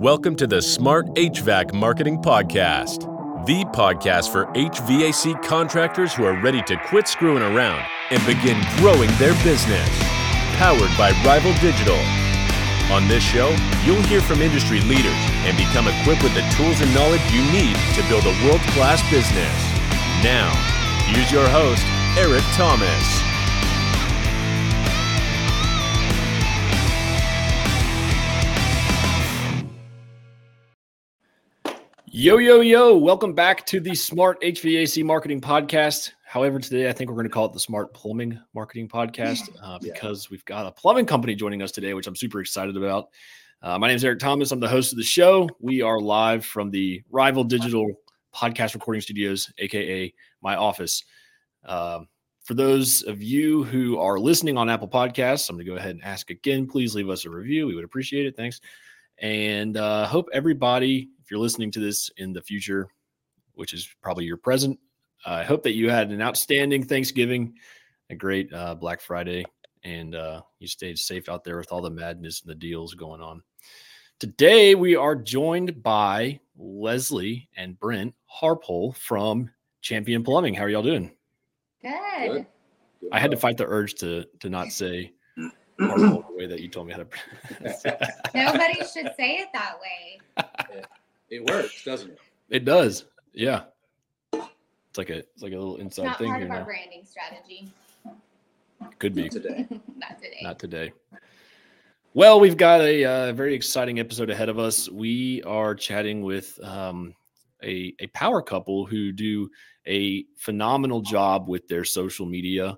Welcome to the Smart HVAC Marketing Podcast, the podcast for HVAC contractors who are ready to quit screwing around and begin growing their business. Powered by Rival Digital. On this show, you'll hear from industry leaders and become equipped with the tools and knowledge you need to build a world class business. Now, here's your host, Eric Thomas. Yo, yo, yo. Welcome back to the Smart HVAC Marketing Podcast. However, today I think we're going to call it the Smart Plumbing Marketing Podcast uh, because yeah. we've got a plumbing company joining us today, which I'm super excited about. Uh, my name is Eric Thomas. I'm the host of the show. We are live from the Rival Digital Podcast Recording Studios, aka my office. Uh, for those of you who are listening on Apple Podcasts, I'm going to go ahead and ask again. Please leave us a review. We would appreciate it. Thanks. And uh, hope everybody if you're listening to this in the future, which is probably your present, uh, I hope that you had an outstanding Thanksgiving, a great uh, Black Friday, and uh, you stayed safe out there with all the madness and the deals going on. Today, we are joined by Leslie and Brent Harpole from Champion Plumbing. How are y'all doing? Good. I had to fight the urge to to not say Harpole the way that you told me how to. Nobody should say it that way. It works, doesn't it? It does. Yeah. It's like a it's like a little inside Not thing part here of our now. branding strategy. Could be. Today. Not today. Not today. Well, we've got a uh, very exciting episode ahead of us. We are chatting with um, a, a power couple who do a phenomenal job with their social media.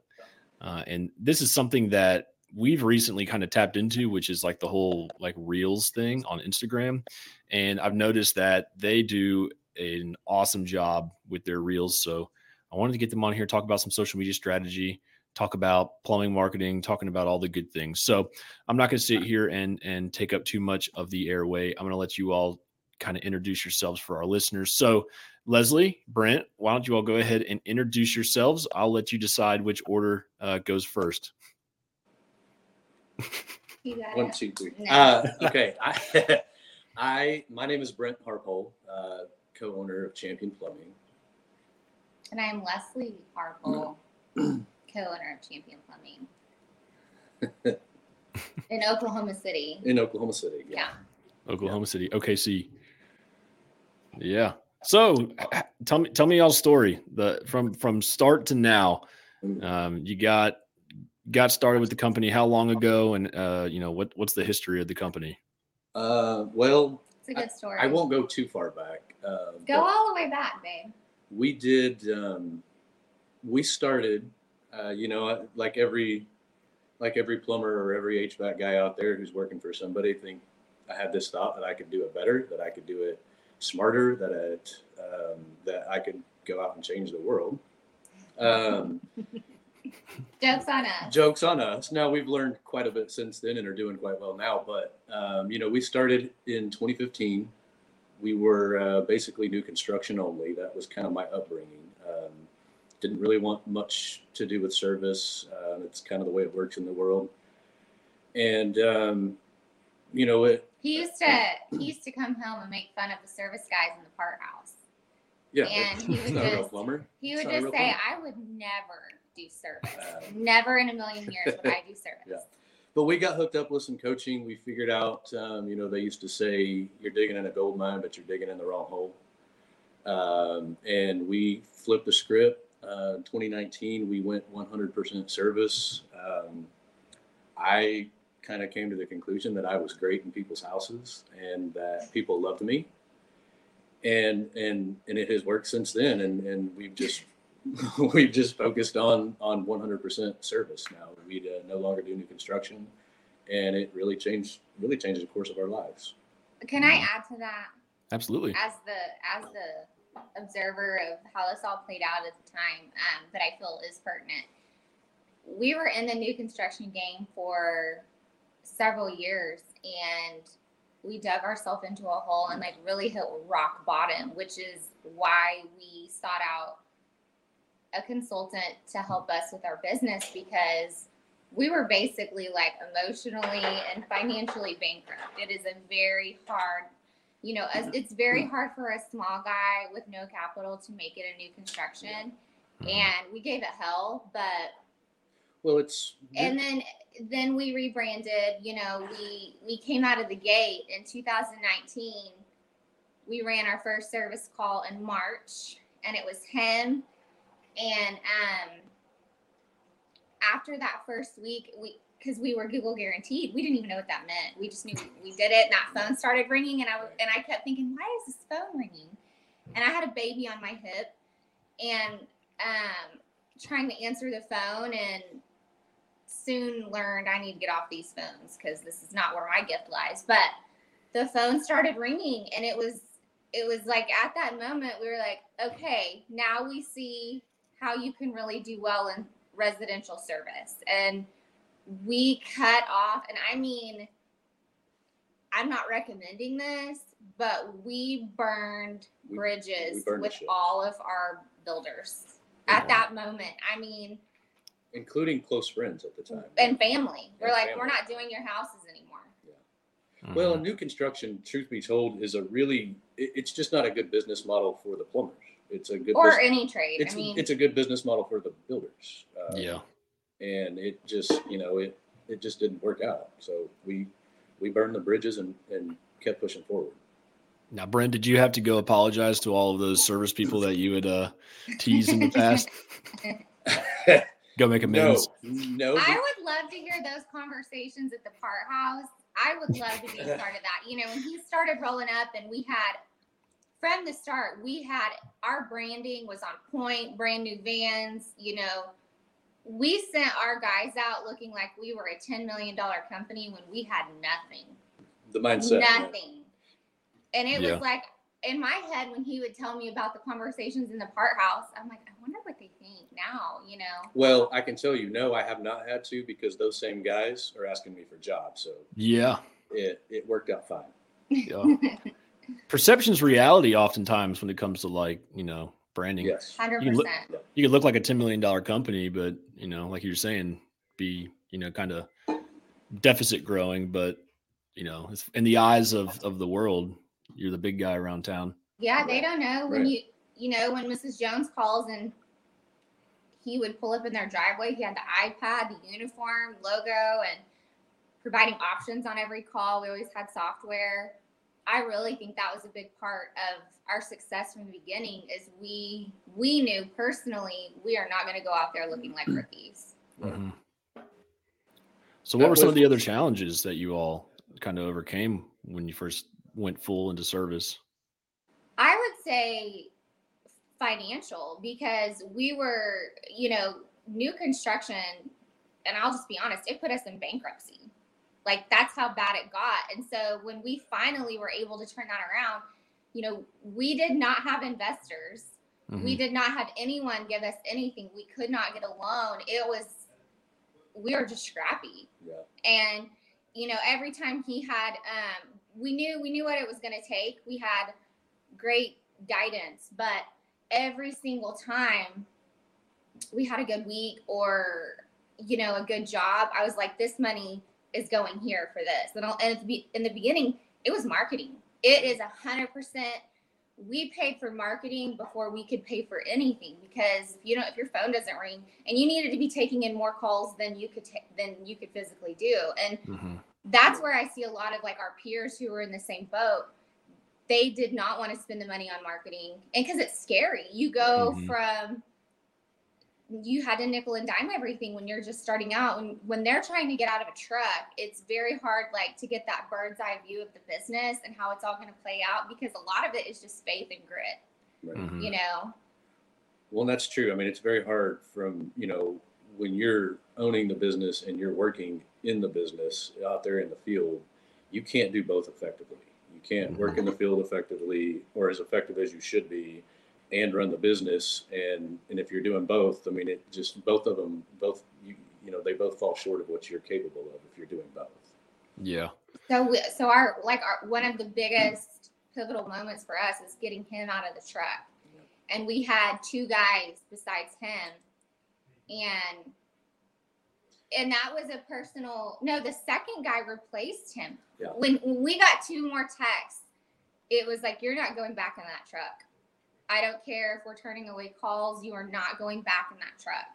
Uh, and this is something that we've recently kind of tapped into, which is like the whole like reels thing on Instagram. And I've noticed that they do an awesome job with their reels. So I wanted to get them on here, talk about some social media strategy, talk about plumbing marketing, talking about all the good things. So I'm not going to sit here and and take up too much of the airway. I'm going to let you all kind of introduce yourselves for our listeners. So Leslie, Brent, why don't you all go ahead and introduce yourselves? I'll let you decide which order uh, goes first. You got One, it. two, three. No. Uh, okay. I, I, my name is Brent Harpole, uh, co-owner of Champion Plumbing. And I'm Leslie Harpole, co-owner of Champion Plumbing in Oklahoma City. in Oklahoma City. Yeah. Oklahoma City, OKC. Yeah. So tell me tell me y'all's story. The from from start to now. Um, you got got started with the company how long ago and uh, you know what what's the history of the company? Uh, well, It's a good story. I won't go too far back. Uh, Go all the way back, babe. We did. Um, we started. Uh, you know, like every, like every plumber or every HVAC guy out there who's working for somebody, think I had this thought that I could do it better, that I could do it smarter, that it, um, that I could go out and change the world. Um, Jokes on us. jokes on us. Now we've learned quite a bit since then and are doing quite well now. But um, you know, we started in 2015. We were uh, basically new construction only. That was kind of my upbringing. Um, didn't really want much to do with service. Uh, it's kind of the way it works in the world. And um, you know, it He used to he used to come home and make fun of the service guys in the part house. yeah, And he would not a real just- plumber. He would just say, plumber. "I would never do service. Never in a million years would I do service." Yeah. but we got hooked up with some coaching. We figured out, um, you know, they used to say you're digging in a gold mine, but you're digging in the wrong hole. Um, and we flipped the script. Uh, 2019, we went 100% service. Um, I kind of came to the conclusion that I was great in people's houses and that people loved me. And and and it has worked since then. And and we've just we've just focused on on 100% service now. We uh, no longer do new construction, and it really changed really changed the course of our lives. Can I add to that? Absolutely. as the as the observer of how this all played out at the time um, that I feel is pertinent. We were in the new construction game for several years, and we dug ourselves into a hole and like really hit rock bottom, which is why we sought out a consultant to help us with our business because we were basically like emotionally and financially bankrupt. It is a very hard you know, as, it's very hard for a small guy with no capital to make it a new construction. Mhm. And we gave it hell, but Well, it's and then then we rebranded you know we we came out of the gate in 2019 we ran our first service call in march and it was him and um after that first week we because we were google guaranteed we didn't even know what that meant we just knew we did it and that phone started ringing and i was and i kept thinking why is this phone ringing and i had a baby on my hip and um trying to answer the phone and soon learned I need to get off these phones because this is not where my gift lies. But the phone started ringing and it was it was like at that moment we were like, okay, now we see how you can really do well in residential service. And we cut off and I mean I'm not recommending this, but we burned We- bridges we burned with all of our builders at that moment. I mean, including close friends at the time. and family. We're And like, family. we're not doing your houses anymore. Well, Mhm. and new construction, truth be told, is a really it, it's just not a good business model for the plumbers. It's a good Or bus- any trade. it's I mean, it's a good business model for the builders. Uh, yeah. and it just you know it it just didn't work out. So we we burned the bridges and and kept pushing forward. Now, Brent, did you have to go apologize to all of those service people that you had uh, teased in the past? go make no, amends. no. I would love to hear those conversations at the part house. I would love to be a part of that. You know, when he started rolling up and we had from the start, we had our branding was on point, brand new vans, you know. We sent our guys out looking like we were a $10 million company when we had nothing. the mindset. nothing. And it Yeah. was like in my head when he would tell me about the conversations in the part house, I'm like, I wonder what they think now, you know. Well, I can tell you, no, I have not had to because those same guys are asking me for jobs. So Yeah. it it worked out fine. yeah. Perception's reality oftentimes when it comes to like, you know, branding. Yes. Hundred You look- percent. You could look like a $10 million company, but, you know, like you're saying, be, you know, kind of deficit growing, but, you know, in the eyes of, of the world, you're the big guy around town. Yeah, they don't know when Right. you you know when Mrs. Jones calls and he would pull up in their driveway. He had the iPad, the uniform, logo, and providing options on every call. We always had software. I really think that was a big part of our success from the beginning. Is we we knew personally we are not going to go out there looking like rookies. Right. Mhm. So, That what were some of the other challenges that you all kind of overcame when you first went full into service? I would say financial because we were, you know, new construction, and I'll just be honest, it put us in bankruptcy. Like that's how bad it got. And so when we finally were able to turn that around, you know, we did not have investors. We Mhm. did not have anyone give us anything. We could not get a loan. It was, we were just scrappy Yeah. and you know every time he had um we knew we knew what it was going to take we had great guidance but every single time we had a good week or you know a good job i was like this money is going here for this. And, I'll, and in the beginning it was marketing. It is a hundred percent we paid for marketing before we could pay for anything because if you know if your phone doesn't ring and you needed to be taking in more calls than you could ta- than you could physically do. And Mhm. that's where i see a lot of like our peers who were in the same boat they did not want to spend the money on marketing. And because it's scary. You go Mhm. from you had to nickel and dime everything when you're just starting out when when they're trying to get out of a truck it's very hard like to get that bird's eye view of the business and how it's all going to play out because a lot of it is just faith and grit Right. Mhm. you know Well, that's true. I mean, it's very hard from, you know, when you're owning the business and you're working in the business out there in the field, you can't do both effectively. You can't work in the field effectively or as effective as you should be and run the business. And, and if you're doing both, I mean, it just, both of them, both, you, you know, they both fall short of what you're capable of if you're doing both. Yeah. So, we, so our like our one of the biggest pivotal moments for us is getting him out of the truck, and we had two guys besides him, and and that was a personal. No, the second guy replaced him. Yeah. When, when we got two more texts, it was like you're not going back in that truck. I don't care if we're turning away calls, you are not going back in that truck.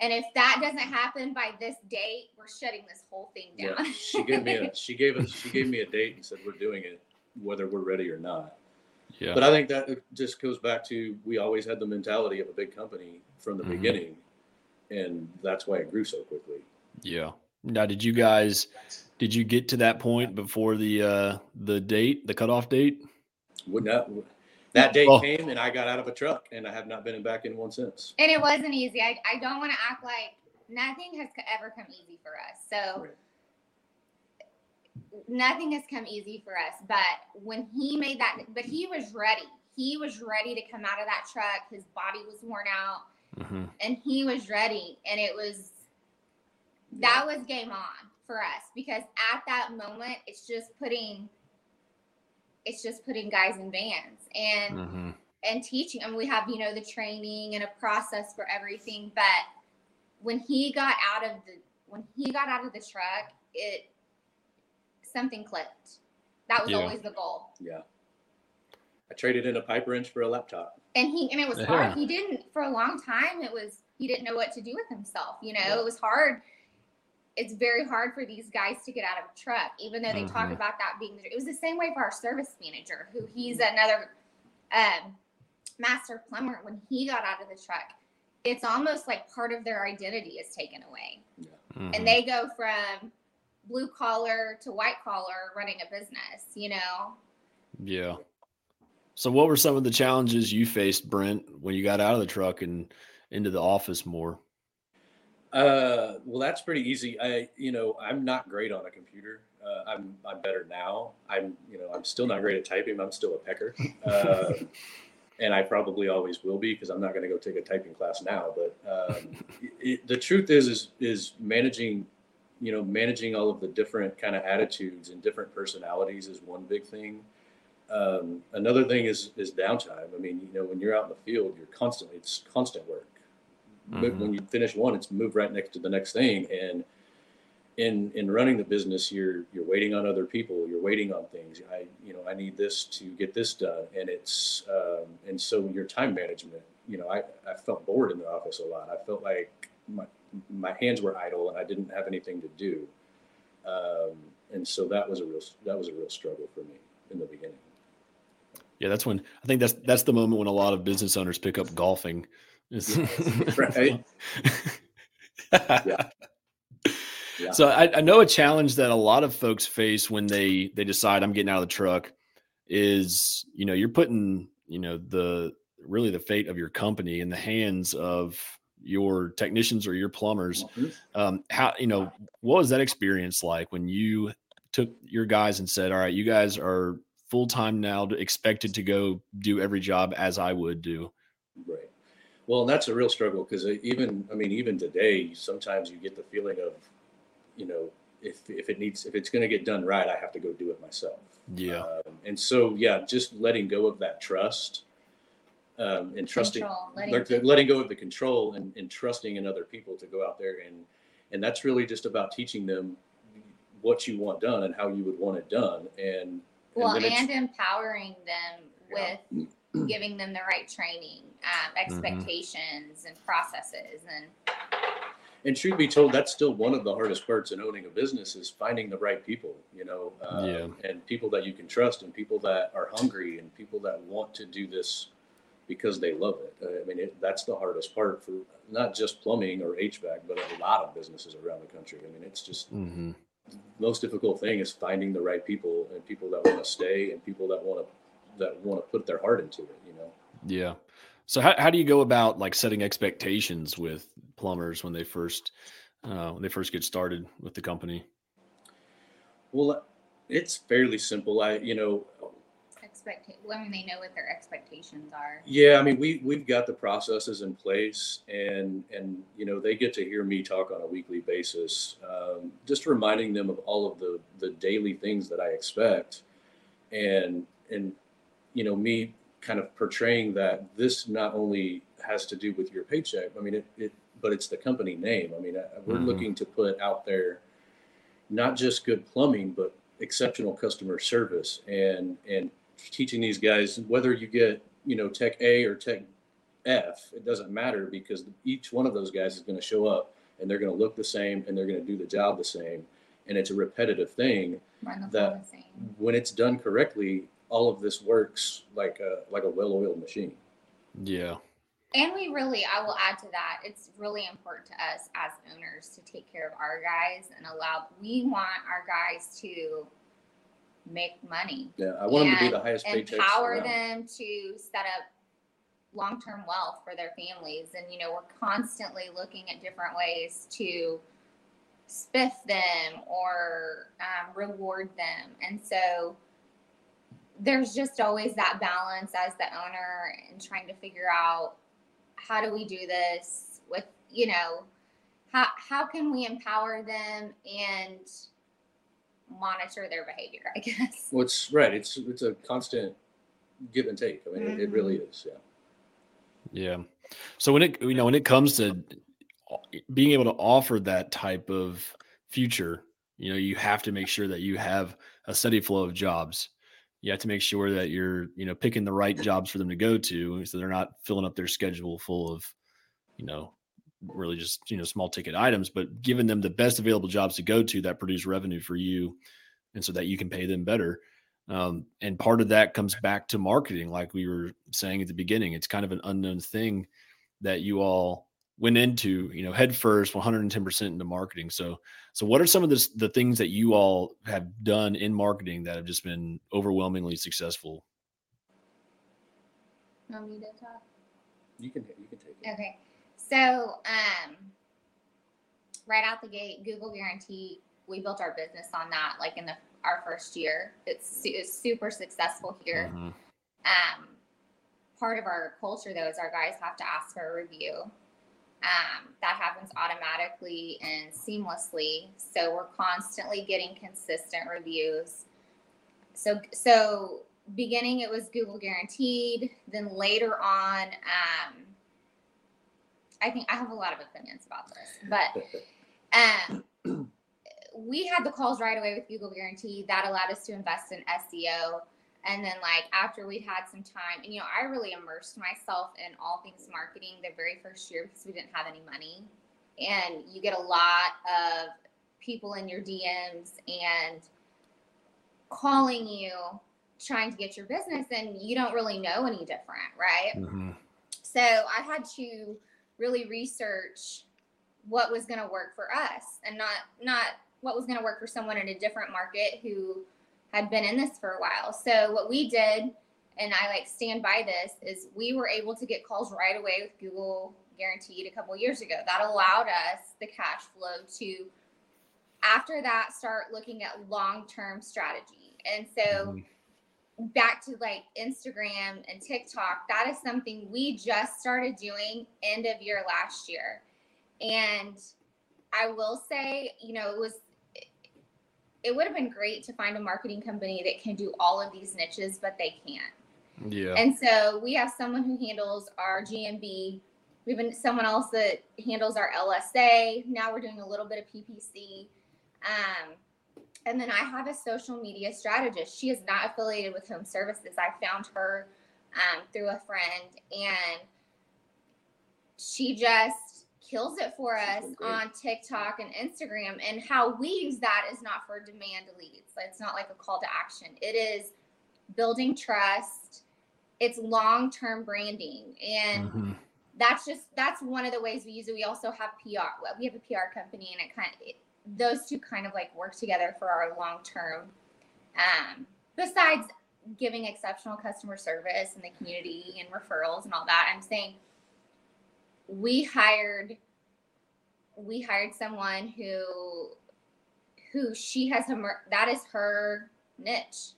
And if that doesn't happen by this date, we're shutting this whole thing down. Yeah, she gave me a she gave us she gave me a date and said we're doing it whether we're ready or not. Yeah. But I think that just goes back to we always had the mentality of a big company from the Mhm. beginning, and that's why it grew so quickly. Yeah. Now, did you guys did you get to that point before the uh the date, the cutoff date? Would not that day Oh. came and I got out of a truck and I have not been back in one since. and it wasn't easy. I, I don't want to act like nothing has ever come easy for us. So Right. nothing has come easy for us. But when he made that, but he was ready. He was ready to come out of that truck. His body was worn out Mm-hmm. and he was ready. And it was, that was game on for us because at that moment, it's just putting, it's just putting guys in vans. And Mm-hmm. and teaching and we have you know the training and a process for everything but when he got out of the when he got out of the truck it something clicked that was Yeah. always the goal Yeah. I traded in a pipe wrench for a laptop. and he and it was Yeah. hard he didn't for a long time it was he didn't know what to do with himself you know Yeah. it was hard it's very hard for these guys to get out of a truck even though they talk Mhm. about that being it was the same way for our service manager who he's another um, master plumber when he got out of the truck it's almost like part of their identity is taken away Mm-hmm. and they go from blue collar to white collar running a business you know Yeah. So, what were some of the challenges you faced, Brent, when you got out of the truck and into the office more? Uh, well, that's pretty easy. I, you know, I'm not great on a computer. Uh, I'm, I'm better now. I'm, you know, I'm still not great at typing. I'm still a pecker. Uh, and I probably always will be because I'm not going to go take a typing class now. But um, it, the truth is, is, is managing, you know, managing all of the different kind of attitudes and different personalities is one big thing. Um, another thing is is downtime. I mean, you know, when you're out in the field, you're constantly it's constant work. But Mhm. when you finish one, it's move right next to the next thing. And in in running the business, you're you're waiting on other people. You're waiting on things. I you know I need this to get this done, and it's um, and so your time management. You know, I I felt bored in the office a lot. I felt like my my hands were idle and I didn't have anything to do. Um, and so that was a real that was a real struggle for me in the beginning. Yeah, that's when I think that's that's the moment when a lot of business owners pick up golfing. It's- Right. Yeah. Yeah. So I, I know a challenge that a lot of folks face when they they decide I'm getting out of the truck is you know you're putting you know the really the fate of your company in the hands of your technicians or your plumbers. Um, how you know what was that experience like when you took your guys and said, "All right, you guys are full time now, expected to go do every job as I would do." Right. Well, that's a real struggle because even, I mean, even today, sometimes you get the feeling of, you know, if, if it needs, if it's going to get done right, I have to go do it myself. Yeah, Um, and so, yeah, just letting go of that trust um, and trusting, Control, letting letting go of the control and, and trusting in other people to go out there and, and that's really just about teaching them what you want done and how you would want it done. And, well when it's- and empowering them Yeah. With giving them the right training um, Mm-hmm. expectations and processes and and truth be told, that's still one of the hardest parts in owning a business is finding the right people, you know, um, Yeah. and people that you can trust and people that are hungry and people that want to do this because they love it. Uh, I mean, it, that's the hardest part for not just plumbing or HVAC, but a lot of businesses around the country. I mean, it's just hmm the most difficult thing is finding the right people and people that want to stay and people that want to that want to put their heart into it. You know. yeah. So how how do you go about like setting expectations with plumbers when they first uh, when they first get started with the company? Well, it's fairly simple. I, you know, expect I mean they know what their expectations are. Yeah, I mean we we've got the processes in place, and and you know they get to hear me talk on a weekly basis, um, just reminding them of all of the the daily things that I expect, and and you know me kind of portraying that this not only has to do with your paycheck. I mean it, it but it's the company name. I mean I, we're Mhm. looking to put out there not just good plumbing, but exceptional customer service and and teaching these guys whether you get you know tech A or tech F, it doesn't matter because each one of those guys is going to show up and they're going to look the same and they're going to do the job the same, and it's a repetitive thing. That when it's done correctly, all of this works like a like a well-oiled machine. Yeah. And we really, I will add to that, it's really important to us as owners to take care of our guys and allow, we want our guys to make money. Yeah, I want them to be the highest paid Empower them to set up long term wealth for their families. And, you know, we're constantly looking at different ways to spiff them or um, reward them. And so, there's just always that balance as the owner and trying to figure out how do we do this with you know how how can we empower them and monitor their behavior i guess well it's right it's it's a constant give and take i mean mm-hmm. it, it really mm-hmm. is yeah yeah so when it you know when it comes to being able to offer that type of future you know you have to make sure that you have a steady flow of jobs you have to make sure that you're you know picking the right jobs for them to go to so they're not filling up their schedule full of you know really just you know small ticket items but giving them the best available jobs to go to that produce revenue for you and so that you can pay them better. Um, and part of that comes back to marketing like we were saying at the beginning it's kind of an unknown thing that you all went into you know head first 110% into marketing. So so what are some of the, the things that you all have done in marketing that have just been overwhelmingly successful? Want me to talk? You can you can take it. Okay. So um right out the gate google guarantee we built our business on that like in the our first year. It's, it's super successful here. Mm-hmm. um part of our culture though is our guys have to ask for a review um, that happens automatically and seamlessly. So we're constantly getting consistent reviews. So so beginning it was Google guaranteed. Then later on, um, I think I have a lot of opinions about this, but um, we had the calls right away with Google guaranteed. That allowed us to invest in SEO. And then, like, after we'd had some time, and you know, I really immersed myself in all things marketing the very first year because we didn't have any money. And you get a lot of people in your DMs and calling you trying to get your business, and you don't really know any different, right? Mm-hmm. So I had to really research what was going to work for us and not not what was going to work for someone in a different market who had been in this for a while. So what we did, and I like stand by this, is we were able to get calls right away with Google Guaranteed a couple years ago. That allowed us the cash flow to, after that, start looking at long term strategy. And so. Mm-hmm. Back to like Instagram and TikTok, that is something we just started doing end of year last year. And I will say, you know, it was it would have been great to find a marketing company that can do all of these niches, but they can't. Yeah. And so we have someone who handles our GMB. We have been someone else that handles our LSA. Now we're doing a little bit of PPC. Um, and then I have a social media strategist. She is not affiliated with Home Services. I found her um, through a friend, and she just kills it for us on TikTok and Instagram. And how we use that is not for demand leads. It's not like a call to action. It is building trust. It's long term branding, and mm-hmm. that's just that's one of the ways we use it. We also have PR. We have a PR company, and it kind of it, those two kind of like work together for our long term. Um, besides giving exceptional customer service and the community and referrals and all that, I'm saying we hired we hired someone who who she has a that is her niche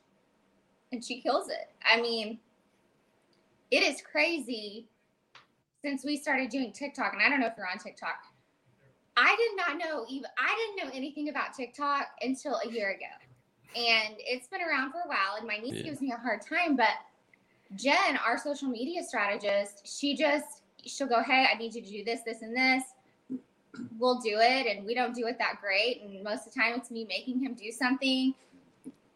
and she kills it. I mean it is crazy since we started doing tiktok and i don't know if you're on tiktok. I did not know even i didn't know anything about tiktok until a year ago. And it's been around for a while and my niece yeah. gives me a hard time but jen our social media strategist she just she'll go, Hey, I need you to do this, this, and this. We'll do it. And we don't do it that great. And most of the time, it's me making him do something.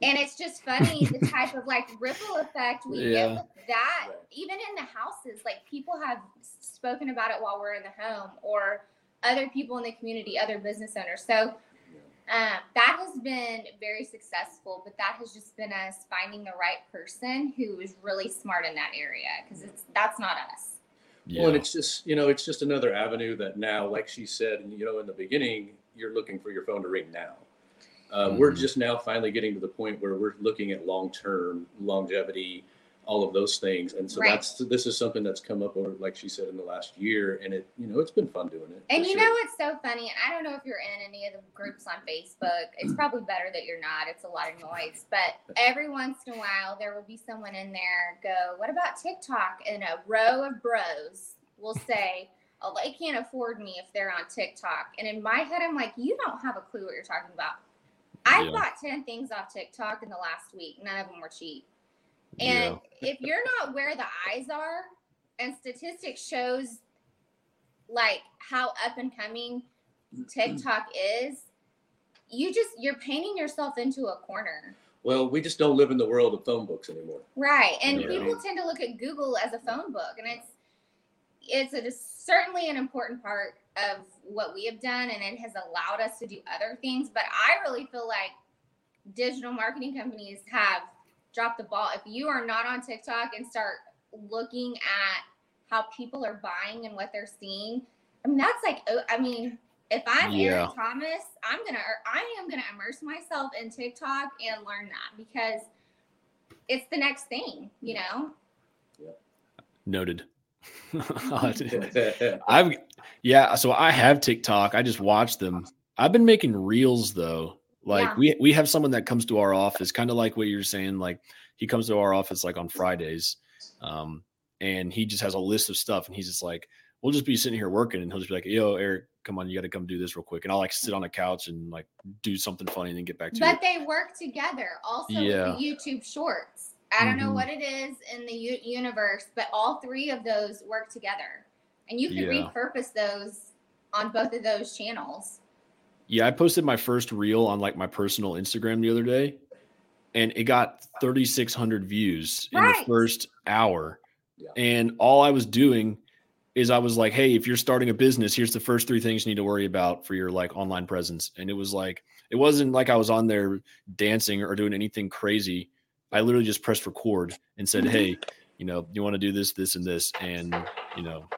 and it's just funny the type of like ripple effect we Yeah. get with that even in the houses like people have spoken about it while we're in the home or other people in the community other business owners so um, that has been very successful but that has just been us finding the right person who is really smart in that area because it's that's not us Yeah. Well, and it's just, you know, it's just another avenue that now, like she said, you know, in the beginning, you're looking for your phone to ring now. Um, We're Mhm. just now finally getting to the point where we're looking at long term longevity, all of those things. And so Right. that's this is something that's come up over, like she said, in the last year. And it, you know, it's been fun doing it. And you sure. know what's so funny? I don't know if you're in any of the groups on Facebook. It's mm. probably better that you're not. It's a lot of noise. But every once in a while, there will be someone in there go, What about TikTok? And a row of bros will say, Oh, they can't afford me if they're on TikTok. And in my head, I'm like, You don't have a clue what you're talking about. I Yeah. bought 10 things off TikTok in the last week. None of them were cheap. And if you're not where the eyes are, and statistics shows like how up and coming TikTok is, you just you're painting yourself into a corner. Well, we just don't live in the world of phone books anymore. Right. And Yeah. people tend to look at Google as a phone book and it's it's a, certainly an important part of what we have done and it has allowed us to do other things, but I really feel like digital marketing companies have dropped the ball. If you are not on TikTok and start looking at how people are buying and what they're seeing, I mean that's like oh, I mean if I'm Yeah. Eric Thomas, I'm gonna or I am gonna immerse myself in TikTok and learn that because it's the next thing, you know. Noted. I've yeah, so I have TikTok. I just watch them. I've been making reels though. Like Yeah. we we have someone that comes to our office, kind of like what you're saying. Like he comes to our office like on Fridays, um, and he just has a list of stuff, and he's just like, we'll just be sitting here working, and he'll just be like, "Yo, Eric, come on, you got to come do this real quick," and I'll like sit on a couch and like do something funny, and then get back to But it. they work together also Yeah. with the YouTube shorts. I don't know Mhm. what it is in the u- universe, but all three of those work together. And you can Yeah. repurpose those on both of those channels. Yeah, I posted my first reel on like my personal Instagram the other day, and it got 3,600 views in the first hour. Yeah. And all I was doing is I was like, "Hey, if you're starting a business, here's the first three things you need to worry about for your like online presence." And it was like, it wasn't like I was on there dancing or doing anything crazy. I literally just pressed record and said, "Hey, you know, you want to do this, this, and this, and you know,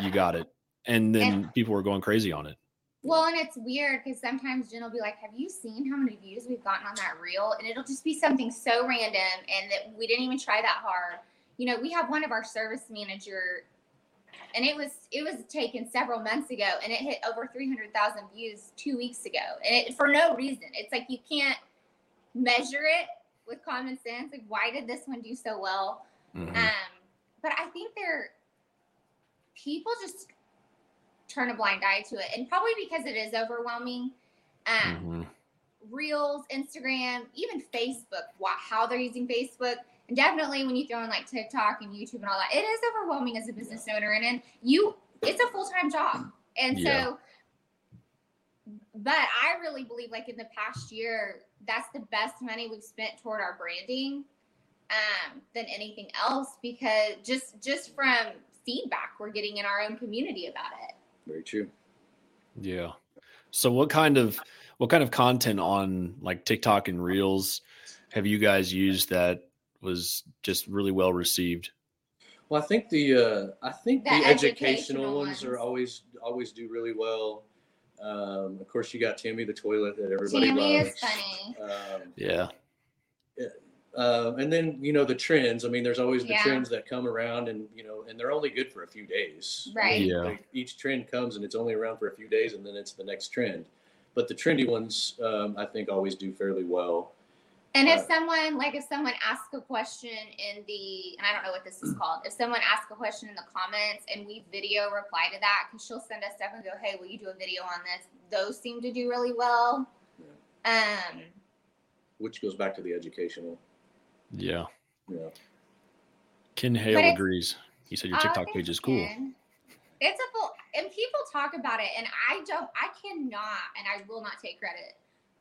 you got it." And then people were going crazy on it. Well, and it's weird because sometimes Jen will be like, Have you seen how many views we've gotten on that reel? And it'll just be something so random and that we didn't even try that hard. You know, we have one of our service manager and it was it was taken several months ago and it hit over 300,000 views 2 weeks ago. And it, for no reason. It's like you can't measure it with common sense. Like why did this one do so well? Mhm. Um, but I think they're people just turn a blind eye to it, and probably because it is overwhelming. Um, Mhm. Reels, Instagram, even Facebook, wha- how they're using Facebook, and definitely when you throw in like TikTok and YouTube and all that, it is overwhelming as a business owner, and then you, it's a full time job, and Yeah. so. But I really believe, like in the past year, that's the best money we've spent toward our branding um, than anything else because just just from feedback we're getting in our own community about it. Very true. Yeah. So what kind of what kind of content on like TikTok and Reels have you guys used that was just really well received? Well, I think the uh, I think The the, educational, educational ones, are always always do really well. Um, of course, you got Tammy the toilet that everybody Tammy loves. is funny. Um, Yeah. Uh, and then you know the trends. I mean, there's always the Yeah. trends that come around, and you know, and they're only good for a few days. Right. Yeah. like, each trend comes and it's only around for a few days, and then it's the next trend. But the trendy ones, um, I think, always do fairly well. And if Uh, someone like if someone asks a question in the and I don't know what this is called, if someone asks a question in the comments and we video reply to that, because she'll send us stuff and go, Hey, will you do a video on this? Those seem to do really well. Um Which goes back to the educational. Yeah. Yeah. Ken Hale agrees. He said your TikTok page is cool. Ken. It's a full, and people talk about it, and I don't, I cannot, and I will not take credit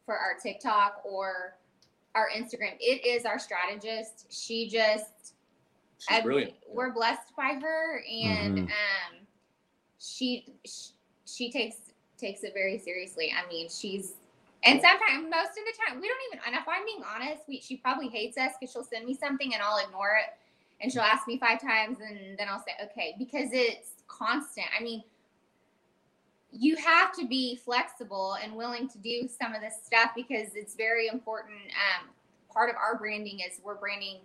for our TikTok or our Instagram. It is our strategist. She just She's and brilliant. We're blessed by her, and Mhm. um, she, she she takes takes it very seriously. I mean, she's and sometimes most of the time we don't even. And if I'm being honest, we she probably hates us because she'll send me something and I'll ignore it, and she'll ask me five times, and then I'll say okay because it's constant. I mean. You have to be flexible and willing to do some of this stuff because it's very important. Um, part of our branding is we're branding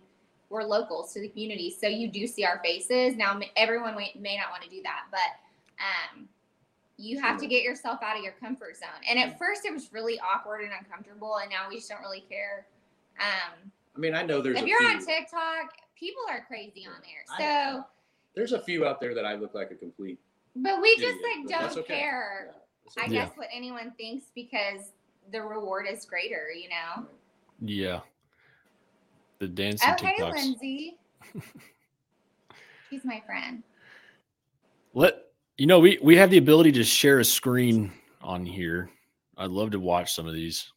we're locals to the community, so you do see our faces. Now, everyone may, may not want to do that, but um, you have to get yourself out of your comfort zone. And at first, it was really awkward and uncomfortable, and now we just don't really care. Um, I mean, I know there's if a you're few, on TikTok, people are crazy on there. I- So, there's a few out there that I look like a complete. but we just idiot, like don't okay. care. Yeah, that's I okay. Yeah. guess what anyone thinks because the reward is greater, you know. Yeah. The dancing Oh, hey, TikToks. Lindsay. She's my friend. Let you know we we have the ability to share a screen on here. I'd love to watch some of these.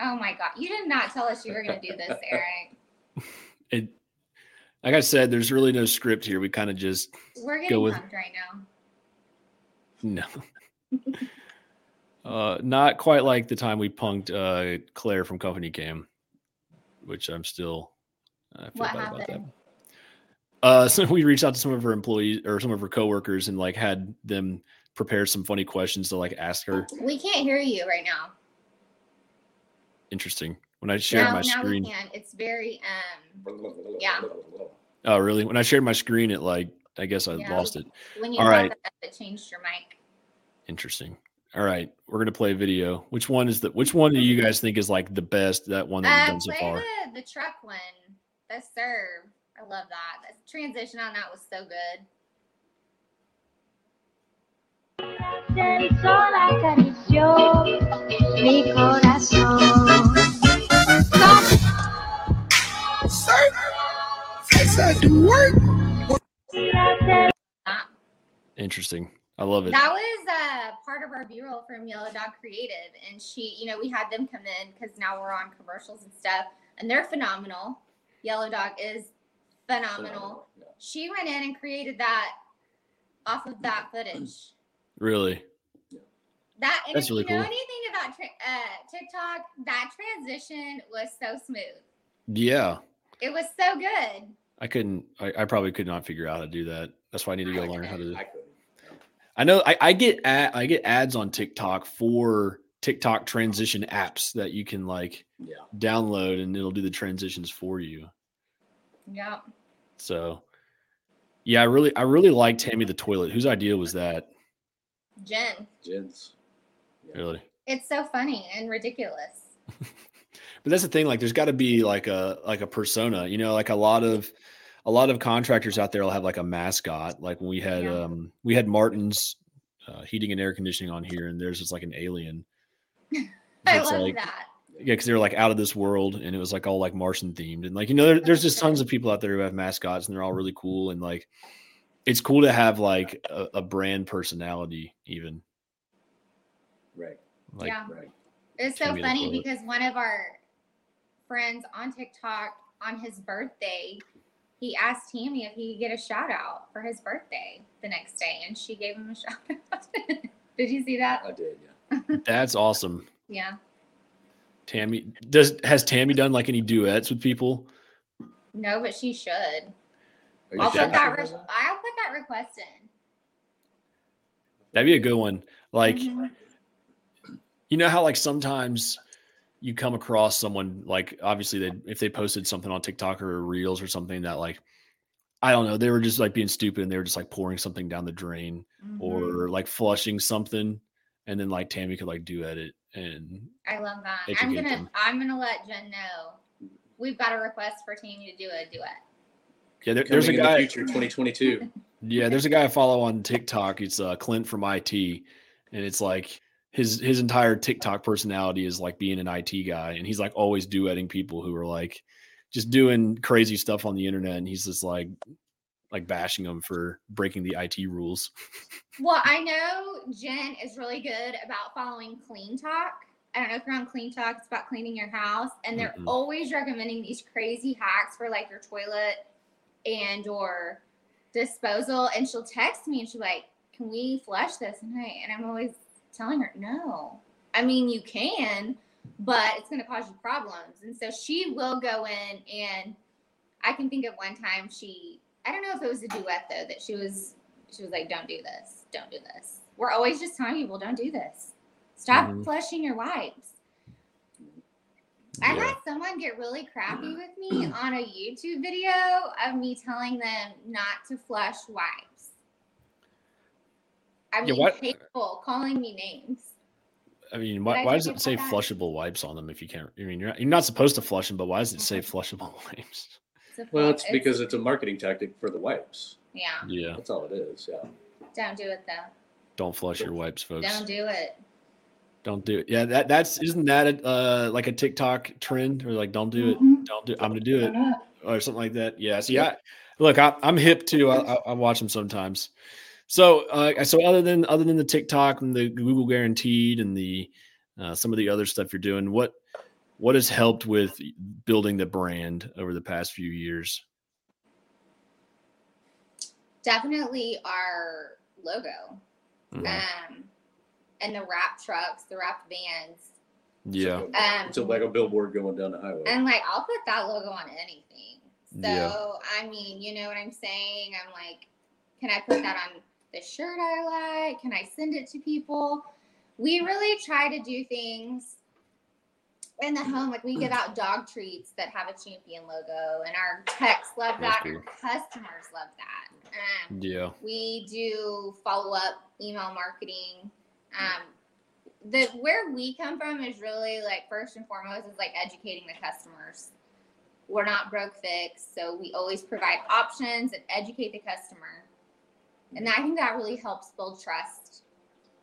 Oh my god, you did not tell us you were going to do this, Eric. It like I said, there's really no script here. We kind of just We're getting with- pumped right now. no. uh not quite like the time we punked uh Claire from CompanyCam, which I'm still I feel What bad about that. Uh so we reached out to some of her employees or some of her coworkers and like had them prepare some funny questions to like ask her. We can't hear you right now. Interesting. When I shared now, my now screen. It's very um. Yeah. Oh, really? When I shared my screen, it like I guess I Yeah. lost it. When you All that it changed your mic. Interesting. All right, we're gonna play a video. Which one is the? Which one do you guys think is like the best? That one that you've Uh, done so far. the the truck one. The serve. I love that. Transition on that was so good. Solo acarició mi corazón. Interesting. I love it. That was uh, part of our B-roll from Yellow Dog Creative, and she, you know, we had them come in because now we're on commercials and stuff, and they're phenomenal. Yellow Dog is phenomenal. Yeah. She went in and created that off of that footage. Really. That and That's if really you know cool. anything about tra- uh, TikTok, that transition was so smooth. Yeah. It was so good. I couldn't. I, I probably could not figure out how to do that. That's why I need to go I learn how to. I couldn't. I know. I, I get ad, I get ads on TikTok for TikTok transition apps that you can like Yeah. download and it'll do the transitions for you. Yeah. So, yeah, I really, I really liked Tammy the toilet. Whose idea was that? Jen. Jen's. Yeah. Really. It's so funny and ridiculous. But that's the thing. Like, there's got to be like a like a persona. You know, like a lot of a lot of contractors out there will have like a mascot. Like when we had Yeah. um we had Martin's uh, heating and air conditioning on here, and there's just like an alien. I love like- that. Yeah, because they were like out of this world, and it was like all like Martian themed, and like you know, there, there's just tons of people out there who have mascots, and they're all really cool, and like it's cool to have like a, a brand personality, even Right. like yeah. Right. It's so funny because one of our friends on TikTok on his birthday, he asked Tammy if he could get a shout out for his birthday the next day, and she gave him a shout out. Did you see that? I did. Yeah. that's awesome. Yeah. Tammy does has Tammy done like any duets with people? No, but she should. I'll put that. Re- I'll put that request in. That'd be a good one. Like Mhm. you know how like sometimes you come across someone like obviously they if they posted something on TikTok or Reels or something that like I don't know they were just like being stupid and they were just like pouring something down the drain Mhm. or like flushing something and then like Tammy could like do edit and I love that. I'm gonna. them. I'm gonna let Jen know. We've got a request for Tammy to do a duet. yeah there, there's a Coming in the guy future 2022. yeah there's a guy I follow on TikTok it's uh Clint from IT and it's like his his entire TikTok personality is like being an IT guy and he's like always duetting people who are like just doing crazy stuff on the internet and he's just like like bashing them for breaking the IT rules. Well, I know Jen is really good about following CleanTok. I don't know if you're on CleanTok, it's about cleaning your house, and they're Mhm. always recommending these crazy hacks for like your toilet and or disposal. And she'll text me and she'll like, "Can we flush this?" And I and I'm always telling her, "No. I mean, you can, but it's going to cause you problems." And so she will go in and I can think of one time she I don't know if it was a duet though that she was she was like, "Don't do this. Don't do this." We're always just telling people, "Don't do this. Stop Mhm. flushing your wipes." I had someone get really crappy with me on a YouTube video of me telling them not to flush wipes. I Yeah, mean, what- hateful, calling me names. I mean, why, why does it say flushable wipes on them if you can't? I mean, you're not, you're not supposed to flush them, but why does it say flushable wipes? It's a Well, flu- it's because it's a marketing tactic for the wipes. yeah. Yeah, That's all it is. Yeah. Don't do it though. don't flush your wipes, folks. Don't do it. Don't do it. Yeah, that that's isn't that a, uh like a TikTok trend or like don't do it, Mhm. don't do. It. I'm gonna do it or something like that. Yeah. See, I look, I, I'm hip too. I, I, I watch them sometimes. So, uh, so other than other than the TikTok and the Google guaranteed and the uh, some of the other stuff you're doing, what what has helped with building the brand over the past few years? Definitely our logo. Mhm. Um, and the wrap trucks, the wrapped vans. Yeah. Um, It's like a billboard going down the highway. And like I'll put that logo on anything. So Yeah. I mean, you know what I'm saying? I'm like, can I put that on the shirt I like? Can I send it to people? We really try to do things in the home. Like we give out dog treats that have a champion logo, and our techs love that. Our customers love that. Um, Yeah. we do follow up email marketing. Um, the where we come from is really like first and foremost is like educating the customers. We're not broke fix, so we always provide options and educate the customer. And I think that really helps build trust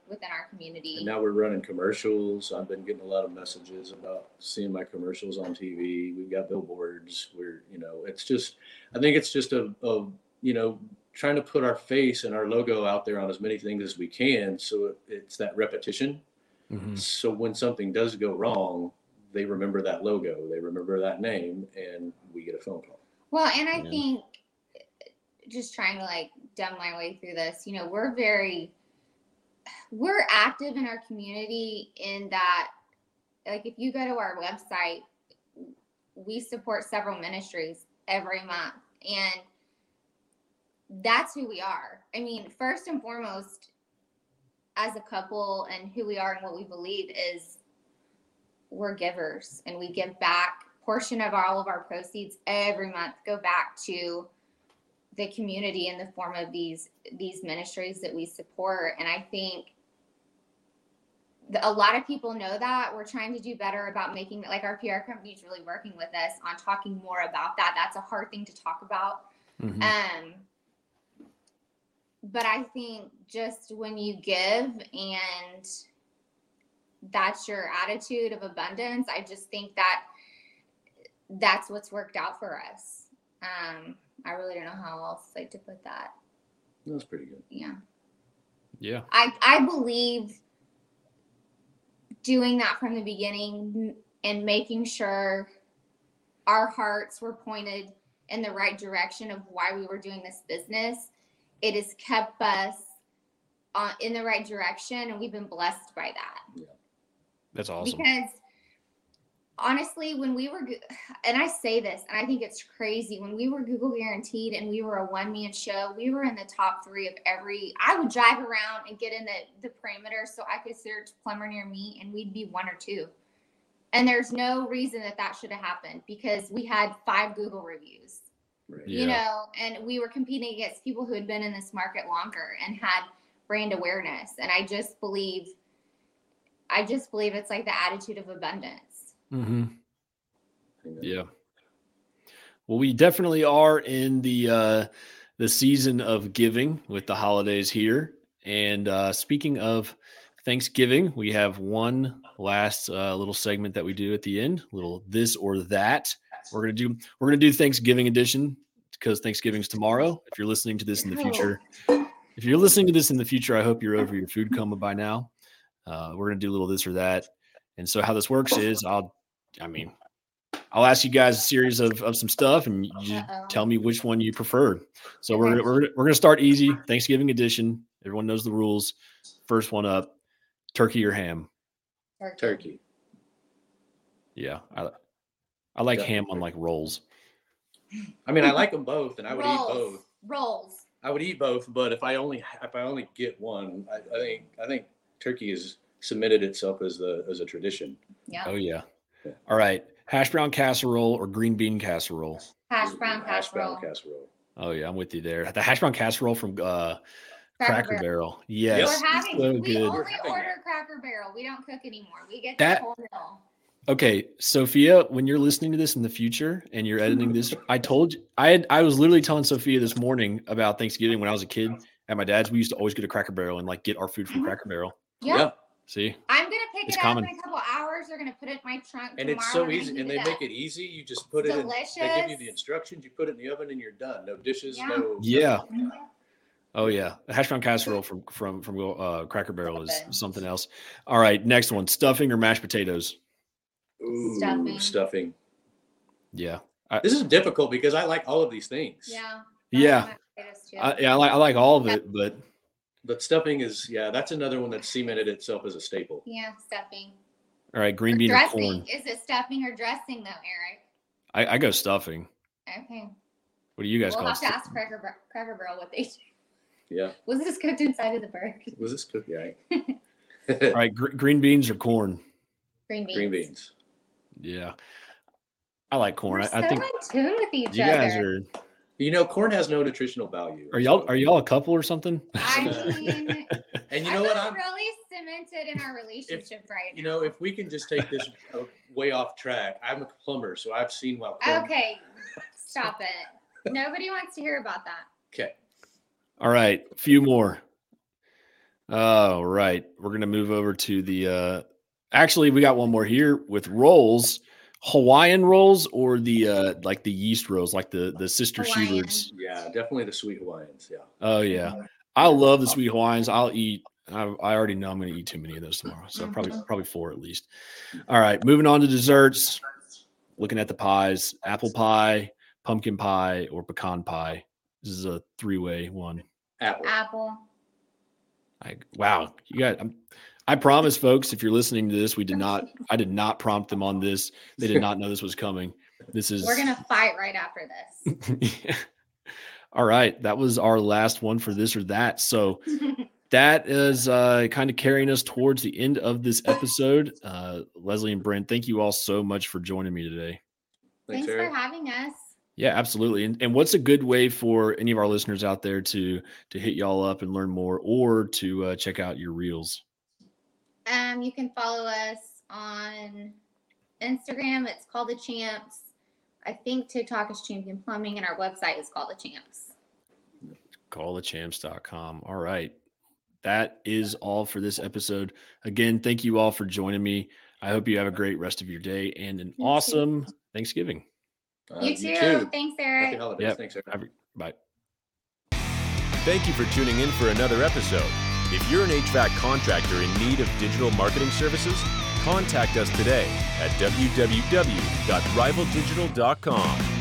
within our community. And now we're running commercials. I've been getting a lot of messages about seeing my commercials on TV. We've got billboards. We're, you know, it's just, I think it's just a, a you know, trying to put our face and our logo out there on as many things as we can. So it, it's that repetition. Mhm. So when something does go wrong, they remember that logo, they remember that name, and we get a phone call. Well, and I Yeah. think just trying to like dumb my way through this, you know, we're very we're active in our community in that like if you go to our website, we support several ministries every month and that's who we are. I mean, first and foremost as a couple and who we are and what we believe is we're givers and we give back portion of all of our proceeds every month go back to the community in the form of these these ministries that we support and i think a lot of people know that we're trying to do better about making like our pr company is really working with us on talking more about that that's a hard thing to talk about Mhm. um, but I think just when you give and that's your attitude of abundance, I just think that that's what's worked out for us. Um, I really don't know how else like to put that. That's pretty good. Yeah. Yeah. I, I believe doing that from the beginning and making sure our hearts were pointed in the right direction of why we were doing this business, it has kept us on, in the right direction, and we've been blessed by that. Yeah. That's awesome. Because honestly, when we were, and I say this, and I think it's crazy, when we were Google guaranteed and we were a one man show, we were in the top three of every. I would drive around and get in the, the parameter so I could search plumber near me, and we'd be one or two. And there's no reason that that should have happened because we had five Google reviews Right. Yeah. you know, and we were competing against people who had been in this market longer and had brand awareness. And I just believe, I just believe it's like the attitude of abundance. Mm-hmm. Yeah. Well, we definitely are in the uh the season of giving with the holidays here. And uh speaking of Thanksgiving, we have one last uh, little segment that we do at the end, little this or that. We're gonna do we're gonna do Thanksgiving edition because Thanksgiving's tomorrow. If you're listening to this in the future, if you're listening to this in the future, I hope you're over your food coma by now. Uh, we're gonna do a little this or that. And so how this works oh. is I'll, I mean, I'll ask you guys a series of, of some stuff and you Uh-oh. tell me which one you prefer. So we're, gonna- we're, we're going to start easy. Thanksgiving edition. Everyone knows the rules. First one up, turkey or ham. Turkey. Yeah. I, I like Yeah. ham on like rolls. I mean, I like them both, and I would rolls. eat both. Rolls. I would eat both, but if I only if I only get one, I, I think I think turkey has cemented itself as the as a tradition. Yeah. Oh yeah. Yeah. All right. Hash brown casserole or green bean casserole. Hash brown Hash casserole. brown casserole. Oh yeah, I'm with you there. The hash brown casserole from uh, Cracker Barrel. Barrel. Yes. We're having. so we good. only Having order it. Cracker Barrel. We don't cook anymore. We get That- whole meal. Okay, Sophia, when you're listening to this in the future and you're editing this, I told you I had I was literally telling Sophia this morning about Thanksgiving when I was a kid at my dad's. We used to always go to Cracker Barrel and like get our food from Cracker Barrel. Yeah. Yeah. See, I'm gonna pick It's it common. up in a couple hours. They're gonna put it in my trunk. And it's tomorrow so easy, and they up. make it easy. You just put it in. They give you the instructions. You put it in the oven, and you're done. No dishes. Yeah. No. Yeah. oh yeah, the hash brown casserole from from from uh, Cracker Barrel is something else. All right, next one: stuffing or mashed potatoes. Ooh, Stuffing. stuffing. Yeah, I, This is difficult because I like all of these things. Yeah. yeah, Mashed. I, yeah. I like I like all of it, but But stuffing is yeah, that's another one that cemented itself as a staple. yeah, stuffing. all right, green Or bean or corn. Is it stuffing or dressing though, Eric? I, I go stuffing. Okay. What do you guys we'll call have it? to ask Cracker, Bar- Cracker Barrel what they do. Yeah. Was this cooked inside of the bird? Was this cookie? Right? All right, gr- green beans or corn. Green beans. Green beans. Yeah, I like corn. We're I, I think in tune with each you other. guys are. You know, corn has no nutritional value. Are y'all are y'all a couple or something? I mean, And you I know what? feel I'm. really cemented in our relationship right now. You know, if we can just take this way off track, I'm a plumber, so I've seen while. corn- Okay, stop it. Nobody wants to hear about that. Okay. All right, a few more. All right, we're gonna move over to the. uh Actually, we got one more here with rolls, Hawaiian rolls or the uh like the yeast rolls, like the the Sister Hawaiian. Schuberts. Yeah, definitely the sweet Hawaiians. Yeah. Oh yeah, I love the sweet Hawaiians. I'll eat. I, I already know I'm going to eat too many of those tomorrow, so probably Mhm. probably four at least. All right, moving on to desserts. Looking at the pies: apple pie, pumpkin pie, or pecan pie. This is a three way one. Apple. Apple. I wow, you got. I'm, I promise, folks, if you're listening to this, we did not. I did not prompt them on this. They did not know this was coming. This is. We're gonna fight right after this. All right, that was our last one for this or that. So that is uh, kind of carrying us towards the end of this episode. Uh, Leslie and Brent, thank you all so much for joining me today. Thanks Eric. for having us. Yeah, absolutely. And, and what's a good way for any of our listeners out there to to hit y'all up and learn more, or to uh, check out your reels? Um, you can follow us on Instagram. It's called the Champs. I think TikTok is Champion Plumbing, and our website is called the Champs. callthechamps.com. All right. That is all for this episode. Again, thank you all for joining me. I hope you have a great rest of your day and an too. awesome Thanksgiving. Uh, you, too. Thanks, Happy Eric. holidays. Yep. Thanks, Eric. Bye. Thank you for tuning in for another episode. If you're an HVAC contractor in need of digital marketing services, contact us today at www.rivaldigital.com.